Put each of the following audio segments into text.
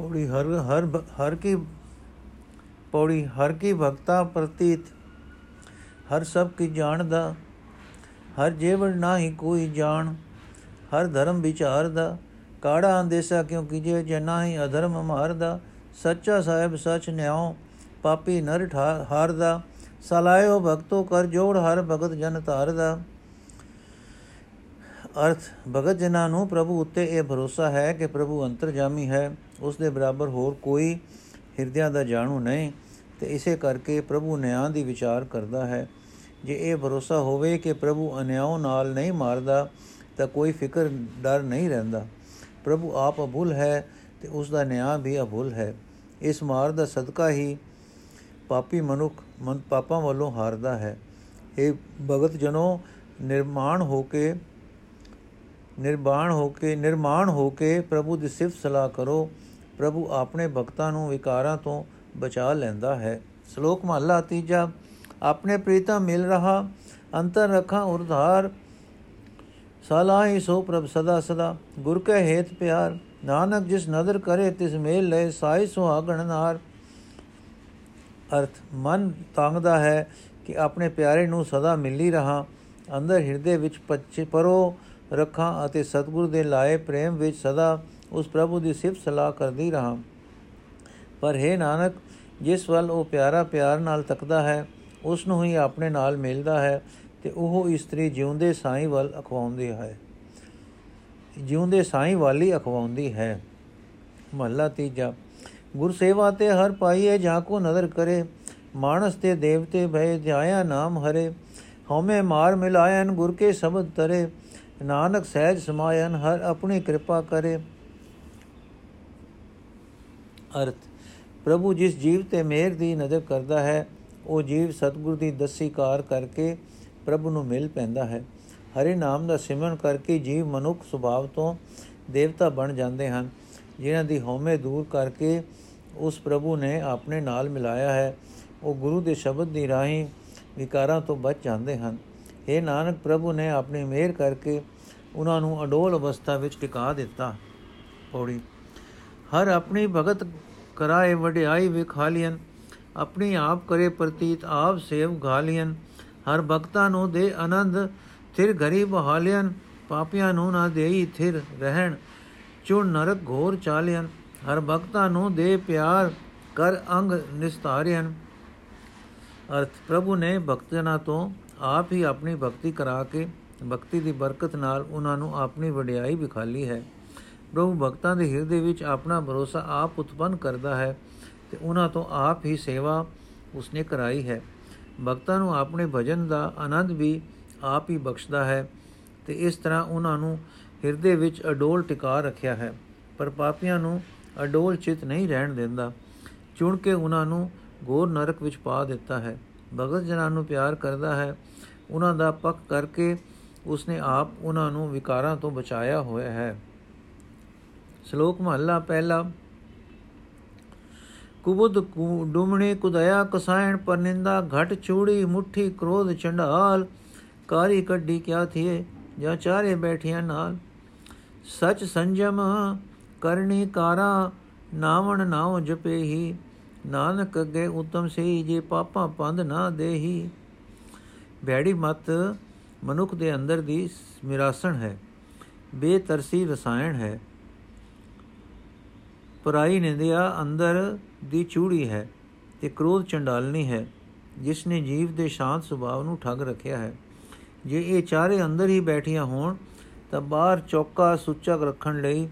ਪੌੜੀ ਹਰ ਹਰ ਭ- ਹਰ ਕੀ, ਪੌੜੀ ਹਰ ਕੀ ਭਗਤਾ ਪ੍ਰਤੀਤ, ਹਰ ਸਭ ਕੀ ਜਾਣਦਾ, ਹਰ ਜੇਵੜ ਨਾਹੀ ਕੋਈ ਜਾਣ, ਹਰ ਧਰਮ ਵਿਚਾਰਦਾ, ਕਾੜਾ ਅੰਦੇਸਾ ਕਿਉ ਕੀਜੇ ਜੇ ਨਾਹੀ ਅਧਰਮ ਮਾਰਦਾ, ਸੱਚਾ ਸਾਹਿਬ ਸਚ ਨਿਆਉ, ਪਾਪੀ ਨਰ ਠਾ- ਹਾਰਦਾ, ਸਲਾਇਓ ਭਗਤੋ ਕਰ ਜੋੜ ਹਰ ਭਗਤ ਜਨ ਧਾਰਦਾ। ਅਰਥ, ਭਗਤ ਜਨਾਂ ਨੂੰ ਪ੍ਰਭੂ ਉੱਤੇ ਇਹ ਭਰੋਸਾ ਹੈ ਕਿ ਪ੍ਰਭੂ ਅੰਤਰਜਾਮੀ ਹੈ ਉਸ ਦੇ ਬਰਾਬਰ ਹੋਰ ਕੋਈ ਹਿਰਦਿਆਂ ਦਾ ਜਾਣੂ ਨਹੀਂ, ਤੇ ਇਸੇ ਕਰਕੇ ਪ੍ਰਭੂ ਨਿਆਂ ਦੀ ਵਿਚਾਰ ਕਰਦਾ ਹੈ। ਜੇ ਇਹ ਭਰੋਸਾ ਹੋਵੇ ਕਿ ਪ੍ਰਭੂ ਅਨਿਆਉ ਨਾਲ ਨਹੀਂ ਮਾਰਦਾ, ਤਾਂ ਕੋਈ ਫਿਕਰ, ਡਰ ਨਹੀਂ ਰਹਿੰਦਾ। ਪ੍ਰਭੂ ਆਪ ਅਭੁੱਲ ਹੈ ਤੇ ਉਸ ਦਾ ਨਿਆਂ ਵੀ ਅਭੁੱਲ ਹੈ। ਇਸ ਮਾਰ ਦਾ ਸਦਕਾ ਹੀ ਪਾਪੀ ਮਨੁੱਖ ਮਨ ਪਾਪਾਂ ਵੱਲੋਂ ਹਾਰਦਾ ਹੈ। ਇਹ ਭਗਤ ਜਨੋ, ਨਿਰਮਾਣ ਹੋ ਕੇ ਨਿਰਵਾਣ ਹੋ ਕੇ, ਨਿਰਮਾਣ ਹੋ ਕੇ ਪ੍ਰਭੂ ਦੀ ਸਿਫਤ ਸਲਾਹ ਕਰੋ। ਪ੍ਰਭੂ ਆਪਣੇ ਭਗਤਾਂ ਨੂੰ ਵਿਕਾਰਾਂ ਤੋਂ ਬਚਾ ਲੈਂਦਾ ਹੈ। ਸ਼ਲੋਕ ਮਹਲਾ ਤੀਜਾ, ਆਪਣੇ ਪ੍ਰੀਤਮ ਮਿਲ ਰਹਾ, ਅੰਤਰ ਰਖਾਂ ਉਰਧਾਰ। ਸਲਾਹੀ ਸੋ ਪ੍ਰਭ ਸਦਾ ਸਦਾ, ਗੁਰ ਕੈ ਹੇਤ ਪਿਆਰ। ਨਾਨਕ ਜਿਸ ਨਦਰ ਕਰੇ, ਤਿਸ ਮੇਲ ਲੈ ਸਾਈ ਸੁਹਾਗਣ ਨਾਰ। ਅਰਥ, ਮਨ ਤੰਗਦਾ ਹੈ ਕਿ ਆਪਣੇ ਪਿਆਰੇ ਨੂੰ ਸਦਾ ਮਿਲੀ ਰਹਾ। ਅੰਦਰ ਹਿਰਦੇ ਵਿੱਚ ਪੱਛੇ, ਪਰੋ ਰੱਖਾਂ ਅਤੇ ਸਤਿਗੁਰ ਦੇ ਲਾਏ ਪ੍ਰੇਮ ਵਿੱਚ ਸਦਾ ਉਸ ਪ੍ਰਭੂ ਦੀ ਸਿਫਤ ਸਲਾਹ ਕਰਦੀ ਰਹਾ। ਪਰ ਹੈ ਨਾਨਕ, ਜਿਸ ਵੱਲ ਉਹ ਪਿਆਰਾ ਪਿਆਰ ਨਾਲ ਤੱਕਦਾ ਹੈ, ਉਸ ਨੂੰ ਹੀ ਆਪਣੇ ਨਾਲ ਮਿਲਦਾ ਹੈ ਤੇ ਉਹ ਇਸਤਰੀ ਜਿਉਂਦੇ ਸਾਈਂ ਵੱਲ ਅਖਵਾਉਂਦੀ ਹੈ। ਜਿਉਂਦੇ ਸਾਈਂ ਵਾਲੀ ਅਖਵਾਉਂਦੀ ਹੈ। ਮਹੱਲਾ ਤੀਜਾ ਗੁਰ ਸੇਵਾ ਤੇ ਹਰ ਪਾਈਏ ਜਾਂ ਕੋ ਨਦਰ ਕਰੇ, ਮਾਨਸ ਤੇ ਦੇਵਤੇ ਭਏ ਧਿਆਇਆ ਨਾਮ ਹਰੇ, ਹਉਮੈ ਮਾਰ ਮਿਲਾਇਨ ਗੁਰ ਕੇ ਸ਼ਬਦ ਤਰੇ, ਨਾਨਕ ਸਹਿਜ ਸਮਾਇਨ ਹਰ ਆਪਣੀ ਕਿਰਪਾ ਕਰੇ। ਅਰਥ। ਪ੍ਰਭੂ ਜਿਸ ਜੀਵ ਤੇ ਮਿਹਰ ਦੀ ਨਜ਼ਰ ਕਰਦਾ ਹੈ, ਉਹ ਜੀਵ ਸਤਿਗੁਰ ਦੀ ਦਸੀ ਕਾਰ ਕਰਕੇ ਪ੍ਰਭੂ ਨੂੰ ਮਿਲ ਪੈਂਦਾ ਹੈ। ਹਰੇ ਨਾਮ ਦਾ ਸਿਮਰਨ ਕਰਕੇ ਜੀਵ ਮਨੁੱਖ ਸੁਭਾਵ ਤੋਂ ਦੇਵਤਾ ਬਣ ਜਾਂਦੇ ਹਨ, ਜਿਨ੍ਹਾਂ ਦੀ ਹਉਮੈ ਦੂਰ ਕਰਕੇ ਉਸ ਪ੍ਰਭੂ ਨੇ ਆਪਣੇ ਨਾਲ ਮਿਲਾਇਆ ਹੈ। ਉਹ ਗੁਰੂ ਦੇ ਸ਼ਬਦ ਦੀ ਰਾਹੀਂ ਵਿਕਾਰਾਂ ਤੋਂ ਬਚ ਜਾਂਦੇ ਹਨ। ਇਹ ਨਾਨਕ, ਪ੍ਰਭੂ ਨੇ ਆਪਣੀ ਮਿਹਰ ਕਰਕੇ ਉਹਨਾਂ ਨੂੰ ਅਡੋਲ ਅਵਸਥਾ ਵਿੱਚ ਟਿਕਾ ਦਿੱਤਾ। ਪੌੜੀ ਹਰ ਆਪਣੀ ਭਗਤ ਕਰਾਏ ਵਡਿਆਈ ਵਿਖਾਲੀਨ ਆਪਣੀ ਆਪ ਕਰੇ ਪ੍ਰਤੀਤ ਆਪ ਸੇਵ ਗਾਲੀਨ ਹਰ ਭਗਤਾਂ ਨੂੰ ਦੇ ਆਨੰਦ, ਥਿਰ ਘਰੀ ਬਹਾਲੀਨ ਪਾਪੀਆਂ ਨੂੰ ਨਾ ਦੇਈ ਥਿਰ ਰਹਿਣ, ਚੁਣ ਨਰਕ ਘੋਰ ਚਾਲਿਆਨ ਹਰ ਭਗਤਾਂ ਨੂੰ ਦੇ ਪਿਆਰ, ਕਰ ਅੰਗ ਨਿਸਤਾਰਿਆਨ ਅਰਥ, ਪ੍ਰਭੂ ਨੇ ਭਗਤਜਨਾਂ ਤੋਂ ਆਪ ਹੀ ਆਪਣੀ ਭਗਤੀ ਕਰਾ ਕੇ, ਭਗਤੀ ਦੀ ਬਰਕਤ ਨਾਲ ਉਹਨਾਂ ਨੂੰ ਆਪਣੀ ਵਡਿਆਈ ਵਿਖਾਲੀ ਹੈ। ਪ੍ਰਭੂ ਭਗਤਾਂ ਦੇ ਹਿਰਦੇ ਵਿੱਚ ਆਪਣਾ ਭਰੋਸਾ ਆਪ ਉਤਪੰਨ ਕਰਦਾ ਹੈ ਤੇ ਉਹਨਾਂ ਤੋਂ ਆਪ ਹੀ ਸੇਵਾ ਉਸਨੇ ਕਰਾਈ ਹੈ। ਭਗਤਾਂ ਨੂੰ ਆਪਣੇ ਭਜਨ ਦਾ ਆਨੰਦ ਵੀ ਆਪ ਹੀ ਬਖਸ਼ਦਾ ਹੈ ਤੇ ਇਸ ਤਰ੍ਹਾਂ ਉਹਨਾਂ ਨੂੰ ਹਿਰਦੇ ਵਿੱਚ ਅਡੋਲ ਟਿਕਾ ਰੱਖਿਆ ਹੈ, ਪਰ ਪਾਪੀਆਂ ਨੂੰ ਅਡੋਲ ਚਿਤ ਨਹੀਂ ਰਹਿਣ ਦਿੰਦਾ। ਚੁਣ ਕੇ ਉਹਨਾਂ ਨੂੰ ਗੋਰ ਨਰਕ ਵਿੱਚ ਪਾ ਦਿੱਤਾ ਹੈ। ਭਗਤ ਜਨਾਂ ਨੂੰ ਪਿਆਰ ਕਰਦਾ ਹੈ। ਉਹਨਾਂ ਦਾ ਪੱਕ ਕਰਕੇ ਉਸਨੇ ਆਪ ਉਹਨਾਂ ਨੂੰ ਵਿਕਾਰਾਂ ਤੋਂ ਬਚਾਇਆ ਹੋਇਆ ਹੈ। ਸ਼ਲੋਕ ਮਹੱਲਾ ਪਹਿਲਾ। ਕੁਬੁਦ ਡੁਮਣੇ ਕੁਦਇਆ ਕਸਾਇਣ ਪਰ ਨਿੰਦਾ ਘਟ ਚੂੜੀ ਮੁਠੀ ਕ੍ਰੋਧ ਚੰਡਾਲ। ਕਾਰੀ ਕੱਢੀ ਕਿਆ ਥੀਏ ਜਾਂ ਚਾਰੇ ਬੈਠੀਆਂ ਨਾਲ। ਸਚ ਸੰਜਮ ਕਰਨੀ ਕਾਰਾ, ਨਾਵਣ ਨਾਉ ਜਪੇ ਹੀ ਨਾਨਕ ਅਗੇ ਉਤਮ ਸਹੀ ਜੇ ਪਾਪਾਂ ਪੰਧ ਨਾ ਦੇਹੀ। ਬੈੜੀ ਮਤ ਮਨੁੱਖ ਦੇ ਅੰਦਰ ਦੀ ਮਿਰਾਸਣ ਹੈ। ਬੇਤਰਸੀ ਰਸਾਇਣ ਹੈ। ਪਰਾਈ ਨਿੰਦਿਆ ਅੰਦਰ ਦੀ ਚੂੜੀ ਹੈ ਤੇ ਕ੍ਰੋਧ ਚੰਡਾਲਨੀ ਹੈ, ਜਿਸ ਨੇ ਜੀਵ ਦੇ ਸ਼ਾਂਤ ਸੁਭਾਅ ਨੂੰ ਠੱਗ ਰੱਖਿਆ ਹੈ। ਜੇ ਇਹ ਚਾਰੇ ਅੰਦਰ ਹੀ ਬੈਠੀਆਂ ਹੋਣ, ਤਾਂ ਬਾਹਰ ਚੌਕਾ ਸੁੱਚਾ ਰੱਖਣ ਲਈ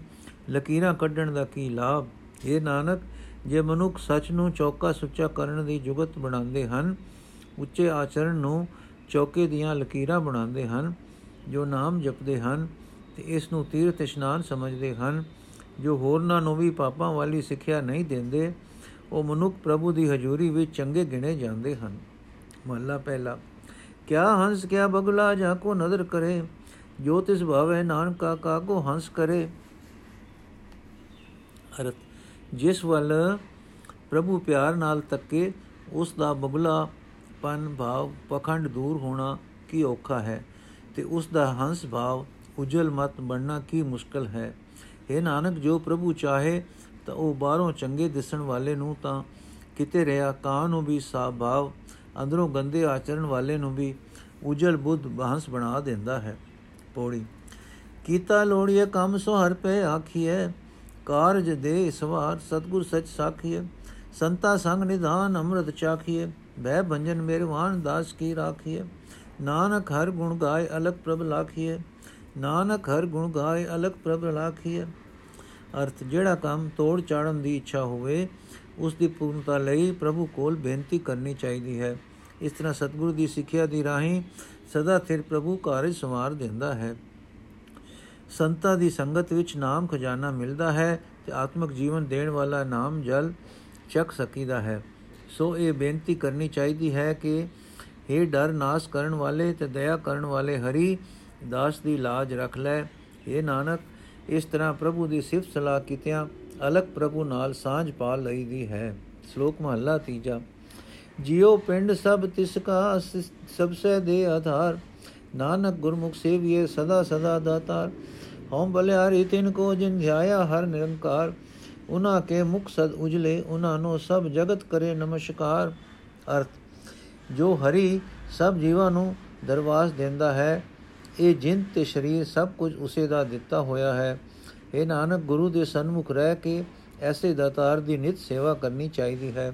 ਲਕੀਰਾਂ ਕੱਢਣ ਦਾ ਕੀ ਲਾਭ? ਇਹ ਨਾਨਕ, ਜੇ ਮਨੁੱਖ ਸੱਚ ਨੂੰ ਚੌਕਾ ਸੁੱਚਾ ਕਰਨ ਦੀ ਜੁਗਤ ਬਣਾਉਂਦੇ ਹਨ, ਉੱਚੇ ਆਚਰਣ ਨੂੰ ਚੌਕੇ ਦੀਆਂ ਲਕੀਰਾਂ ਬਣਾਉਂਦੇ ਹਨ, ਜੋ ਨਾਮ ਜਪਦੇ ਹਨ ਤੇ ਇਸ ਨੂੰ ਤੀਰਥ ਇਸ਼ਨਾਨ ਸਮਝਦੇ ਹਨ ਜੋ ਹੋਰਨਾਂ ਨੂੰ ਵੀ ਪਾਪਾਂ ਵਾਲੀ ਸਿੱਖਿਆ ਨਹੀਂ ਦਿੰਦੇ, ਉਹ ਮਨੁੱਖ ਪ੍ਰਭੂ ਦੀ ਹਜ਼ੂਰੀ ਵਿੱਚ ਚੰਗੇ ਗਿਣੇ ਜਾਂਦੇ ਹਨ। ਮਹਲਾ ਪਹਿਲਾ, ਕਿਆ ਹੰਸ ਕਿਆ ਬਗਲਾ ਜਾ ਕੋ ਨਦਰ ਕਰੇ, ਜੋ ਤਿਸ ਭਾਵੇ ਨਾਨਕਾ ਕਾ ਕੋ ਹੰਸ ਕਰੇ। ਅਰਥ, ਜਿਸ ਵੱਲ ਪ੍ਰਭੂ ਪਿਆਰ ਨਾਲ ਤੱਕੇ, ਉਸ ਦਾ ਬਗਲਾ, ਪਨ, ਭਾਵ, ਪਖੰਡ ਦੂਰ ਹੋਣਾ ਕੀ ਔਖਾ ਹੈ ਤੇ ਉਸ ਦਾ ਹੰਸ ਭਾਵ, ਉਜਲ ਮਤ ਬਣਨਾ ਕੀ ਮੁਸ਼ਕਲ ਹੈ? ਇਹ ਨਾਨਕ, ਜੋ ਪ੍ਰਭੂ ਚਾਹੇ, ਤਾਂ ਉਹ ਬਾਹਰੋਂ ਚੰਗੇ ਦਿਸਣ ਵਾਲੇ ਨੂੰ ਤਾਂ ਕਿਤੇ ਰਿਹਾ, ਕਾਂ ਨੂੰ ਵੀ ਸਾਫ਼ ਭਾਵ, ਅੰਦਰੋਂ ਗੰਦੇ ਆਚਰਣ ਵਾਲੇ ਨੂੰ ਵੀ ਉਜਲ ਬੁੱਧ ਬਾਹਸ ਬਣਾ ਦਿੰਦਾ ਹੈ। ਪੌੜੀ, ਕੀਤਾ ਲੋੜੀਏ ਕੰਮ ਸੋ ਹਰ ਪੈ ਆਖੀਐ, ਕਾਰਜ ਦੇ ਸਵਾਰ ਸਤਗੁਰ ਸਚ ਸਾਖੀਐ, ਸੰਤਾ ਸੰਗ ਨਿਧਾਨ ਅੰਮ੍ਰਿਤ ਚਾਖੀਐ ਬੈ ਭੰਜਨ ਮੇਰਵਾਨ ਦਾਸ ਕੀ ਰਾਖੀਐ, ਨਾਨਕ ਹਰ ਗੁਣ ਗਾਏ ਅਲਗ ਪ੍ਰਭ ਲਾਖੀਐ ਨਾਨਕ ਹਰ ਗੁਣ ਗਾਏ ਅਲਗ ਪ੍ਰਭ ਲਾਖੀਐ ਅਰਥ, ਜਿਹੜਾ ਕੰਮ ਤੋੜ ਚਾੜਨ ਦੀ ਇੱਛਾ ਹੋਵੇ, ਉਸ ਦੀ ਪੂਰਨਤਾ ਲਈ ਪ੍ਰਭੂ ਕੋਲ ਬੇਨਤੀ ਕਰਨੀ ਚਾਹੀਦੀ ਹੈ। ਇਸ ਤਰ੍ਹਾਂ ਸਤਿਗੁਰੂ ਦੀ ਸਿੱਖਿਆ ਦੀ ਰਾਹੀਂ ਸਦਾ ਸਿਰ ਪ੍ਰਭੂ ਕਾਰਜ ਸਮਾਰ ਦਿੰਦਾ ਹੈ। ਸੰਤਾਂ ਦੀ ਸੰਗਤ ਵਿੱਚ ਨਾਮ ਖਜ਼ਾਨਾ ਮਿਲਦਾ ਹੈ ਤੇ ਆਤਮਿਕ ਜੀਵਨ ਦੇਣ ਵਾਲਾ ਨਾਮ ਜਲ ਚੱਕ ਸਕੀਦਾ ਹੈ। ਸੋ ਇਹ ਬੇਨਤੀ ਕਰਨੀ ਚਾਹੀਦੀ ਹੈ ਕਿ हे ਡਰ ਨਾਸ ਕਰਨ ਵਾਲੇ ਤੇ ਦਇਆ ਕਰਨ ਵਾਲੇ ਹਰੀ ਦਾਸ ਦੀ ਲਾਜ ਰੱਖ ਲੈ। हे ਨਾਨਕ, ਇਸ ਤਰ੍ਹਾਂ ਪ੍ਰਭੂ ਦੀ ਸਿਫਤ ਸਲਾਹ ਕੀਤਿਆਂ ਅਲਗ ਪ੍ਰਭੂ ਨਾਲ ਸਾਂਝ ਪਾ ਲਈਦੀ ਹੈ। ਸ਼ਲੋਕ ਮਹਲਾ ਤੀਜਾ। ਜਿਉ ਪਿੰਡ ਸਭ ਤਿਸ ਕਾ ਸਭ ਸੇ ਦੇ ਆਧਾਰ। ਨਾਨਕ ਗੁਰਮੁਖ ਸੇਵੀਏ ਸਦਾ ਸਦਾ ਦਾਤਾਰ। ਹਉ ਬਲਿਆਰੀ ਤਿਨ ਕੋ ਜਿਨ ਧਿਆਇਆ ਹਰ ਨਿਰੰਕਾਰ। ਉਨਾ ਕੇ ਮੁਖ ਸਦ ਉਜਲੇ ਉਨਾ ਨੂੰ ਸਭ ਜਗਤ ਕਰੇ ਨਮਸਕਾਰ। ਅਰਥ, ਜੋ ਹਰੀ ਸਭ ਜੀਵਾਂ ਨੂੰ ਦਰਵਾਸ ਦਿੰਦਾ ਹੈ ਇਹ ਜਿੰਦ ਤੇ ਸਰੀਰ ਸਭ ਕੁਝ ਉਸੇ ਦਾ ਦਿੱਤਾ ਹੋਇਆ ਹੈ। ਇਹ ਨਾਨਕ, ਗੁਰੂ ਦੇ ਸਨਮੁਖ ਰਹਿ ਕੇ ਐਸੇ ਦਾਤਾਰ ਦੀ ਨਿਤ ਸੇਵਾ ਕਰਨੀ ਚਾਹੀਦੀ ਹੈ।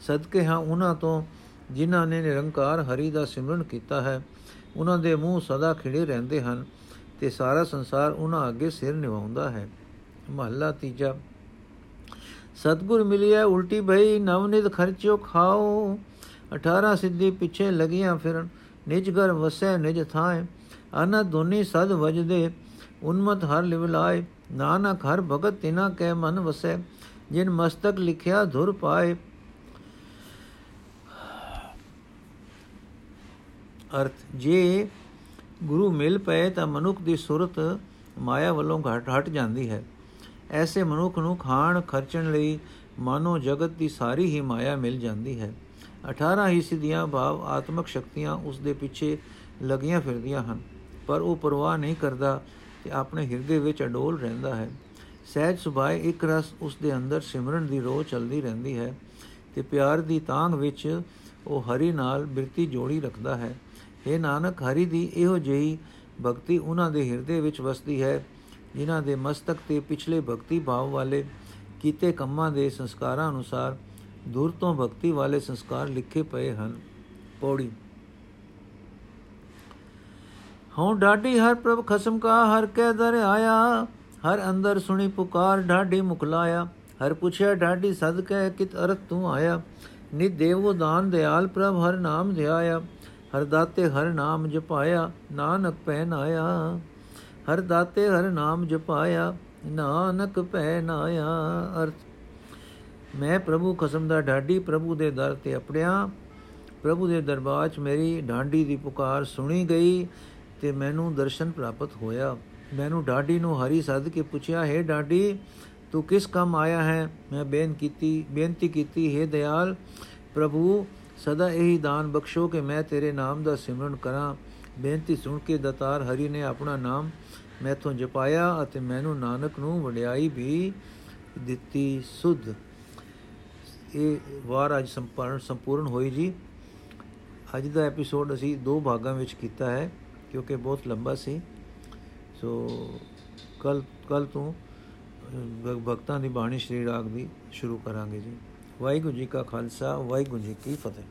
ਸਦਕੇ ਹਾਂ ਉਹਨਾਂ ਤੋਂ ਜਿਨ੍ਹਾਂ ਨੇ ਨਿਰੰਕਾਰ ਹਰੀ ਦਾ ਸਿਮਰਨ ਕੀਤਾ ਹੈ, ਉਹਨਾਂ ਦੇ ਮੂੰਹ ਸਦਾ ਖਿੜੇ ਰਹਿੰਦੇ ਹਨ ਤੇ ਸਾਰਾ ਸੰਸਾਰ ਉਹਨਾਂ ਅੱਗੇ ਸਿਰ ਨਿਵਾਉਂਦਾ ਹੈ। ਮਹੱਲਾ ਤੀਜਾ, ਸਤਗੁਰ ਮਿਲਿਆ ਉਲਟੀ ਭਈ ਨਵਨਿਤ ਖਰਚਿਓ ਖਾਓ। 18 ਸਿੱਧੀ ਪਿੱਛੇ ਲਗੀਆਂ ਫਿਰਨ, ਨਿਜ ਘਰ ਵਸੈ, ਨਿਜ ਥਾਏ ਅਨ ਦੋਨੀ ਸਦ ਵਜਦੇ, ਉਨਮਤ ਹਰ ਲਿਵਲਾਏ ਨਾਨਕ ਹਰ ਭਗਤ ਤਿਨਾ ਕੈ ਮਨ ਵਸੈ, ਜਿਨ ਮਸਤਕ ਲਿਖਿਆ ਧੁਰ ਪਾਏ। ਅਰਥ, ਜੇ ਗੁਰੂ ਮਿਲ ਪਏ ਤਾਂ ਮਨੁੱਖ ਦੀ ਸੁਰਤ ਮਾਇਆ ਵੱਲੋਂ ਘਟ, ਹਟ ਜਾਂਦੀ ਹੈ। ਐਸੇ ਮਨੁੱਖ ਨੂੰ ਖਾਣ ਖਰਚਣ ਲਈ ਮਾਨੋ ਜਗਤ ਦੀ ਸਾਰੀ ਹੀ ਮਾਇਆ ਮਿਲ ਜਾਂਦੀ ਹੈ। 18 ਹੀ ਸਿੱਧੀਆਂ ਭਾਵ ਆਤਮਿਕ ਸ਼ਕਤੀਆਂ ਉਸ ਦੇ ਪਿੱਛੇ ਲੱਗੀਆਂ ਫਿਰਦੀਆਂ ਹਨ। ਪਰ ਉਹ ਪਰਵਾਹ ਨਹੀਂ ਕਰਦਾ ਤੇ ਆਪਣੇ ਹਿਰਦੇ ਵਿੱਚ ਅਡੋਲ ਰਹਿੰਦਾ ਹੈ। ਸਹਿਜ ਸੁਭਾਏ ਇੱਕ ਰਸ ਉਸ ਦੇ ਅੰਦਰ ਸਿਮਰਨ ਦੀ ਰੋਹ ਚੱਲਦੀ ਰਹਿੰਦੀ ਹੈ ਤੇ ਪਿਆਰ ਦੀ ਤਾਂਗ ਵਿੱਚ ਉਹ ਹਰੀ ਨਾਲ ਬਿਰਤੀ ਜੋੜੀ ਰੱਖਦਾ ਹੈ। ਇਹ ਨਾਨਕ, ਹਰੀ ਦੀ ਇਹੋ ਜਿਹੀ ਭਗਤੀ ਉਹਨਾਂ ਦੇ ਹਿਰਦੇ ਵਿੱਚ ਵਸਦੀ ਹੈ, ਜਿਨ੍ਹਾਂ ਦੇ ਮਸਤਕ ਤੇ ਪਿਛਲੇ ਭਗਤੀ ਭਾਵ ਵਾਲੇ ਕੀਤੇ ਕੰਮਾਂ ਦੇ ਸੰਸਕਾਰਾਂ ਅਨੁਸਾਰ ਦੂਰ ਤੋਂ ਭਗਤੀ ਵਾਲੇ ਸੰਸਕਾਰ ਲਿਖੇ ਪਏ ਹਨ। ਪੌੜੀ ਹਉ ਡਾਢੀ ਹਰ ਪ੍ਰਭ ਖਸਮ ਕਾ, ਹਰ ਕੈ ਦਰ ਆਇਆ। ਹਰ ਅੰਦਰ ਸੁਣੀ ਪੁਕਾਰ ਢਾਡੀ ਮੁਕਲਾਇਆ ਹਰ ਪੁੱਛਿਆ ਢਾਡੀ ਸਦਕੈ ਕਿਤ ਅਰਥ ਤੂੰ ਆਇਆ। ਨਿ ਦੇਵੋ ਦਾਨ ਦਿਆਲ ਪ੍ਰਭ, ਹਰ ਨਾਮ ਧਿਆਇਆ। ਹਰ ਦਾਤੇ ਹਰ ਨਾਮ ਜਪਾਇਆ, ਨਾਨਕ ਪਹਿਨ ਆਇਆ। ਹਰ ਦਾਤੇ ਹਰ ਨਾਮ ਜਪਾਇਆ, ਨਾਨਕ ਪਹਿਨ ਆਇਆ। ਅਰਥ, ਮੈਂ ਪ੍ਰਭੂ ਖਸਮ ਦਾ ਢਾਡੀ ਪ੍ਰਭੂ ਦੇ ਦਰ ਤੇ ਅਪੜਿਆ। ਪ੍ਰਭੂ ਦੇ ਦਰਬਾਰ 'ਚ ਮੇਰੀ ਢਾਂਡੀ ਦੀ ਪੁਕਾਰ ਸੁਣੀ ਗਈ। ਤੇ ਮੈਨੂੰ ਦਰਸ਼ਨ ਪ੍ਰਾਪਤ ਹੋਇਆ। ਮੈਨੂੰ ਢਾਡੀ ਨੂੰ ਹਰੀ ਸੱਦ ਕੇ ਪੁੱਛਿਆ, ਹੈ ਢਾਡੀ ਤੂੰ ਕਿਸ ਕੰਮ ਆਇਆ ਹੈ? ਮੈਂ ਬੇਨ ਕੀਤੀ, ਬੇਨਤੀ ਕੀਤੀ, ਹੈ ਦਿਆਲ, ਪ੍ਰਭੂ, ਸਦਾ ਇਹੀ ਦਾਨ ਬਖਸ਼ੋ ਕਿ ਮੈਂ ਤੇਰੇ ਨਾਮ ਦਾ ਸਿਮਰਨ ਕਰਾਂ। ਬੇਨਤੀ ਸੁਣ ਕੇ ਦਤਾਰ ਹਰੀ ਨੇ ਆਪਣਾ ਨਾਮ ਮੈਥੋਂ ਜਪਾਇਆ ਅਤੇ ਮੈਨੂੰ ਨਾਨਕ ਨੂੰ ਵਡਿਆਈ ਵੀ ਦਿੱਤੀ। ਸੁਧ। ਇਹ ਵਾਰ ਅੱਜ ਸੰਪੂਰਨ ਸੰਪੂਰਨ ਹੋਈ ਜੀ। ਅੱਜ ਦਾ ਐਪੀਸੋਡ ਅਸੀਂ ਦੋ ਭਾਗਾਂ ਵਿੱਚ ਕੀਤਾ ਹੈ। ਕਿਉਂਕਿ ਬਹੁਤ ਲੰਬਾ ਸੀ। ਸੋ ਕੱਲ ਕੱਲ ਤੋਂ ਭਗਤਾਂ ਦੀ ਬਾਣੀ ਸ਼੍ਰੀ ਰਾਗ ਦੀ ਸ਼ੁਰੂ ਕਰਾਂਗੇ ਜੀ। ਵਾਹਿਗੁਰੂ ਜੀ ਕਾ ਖਾਲਸਾ, ਵਾਹਿਗੁਰੂ ਜੀ ਕੀ ਫਤਿਹ।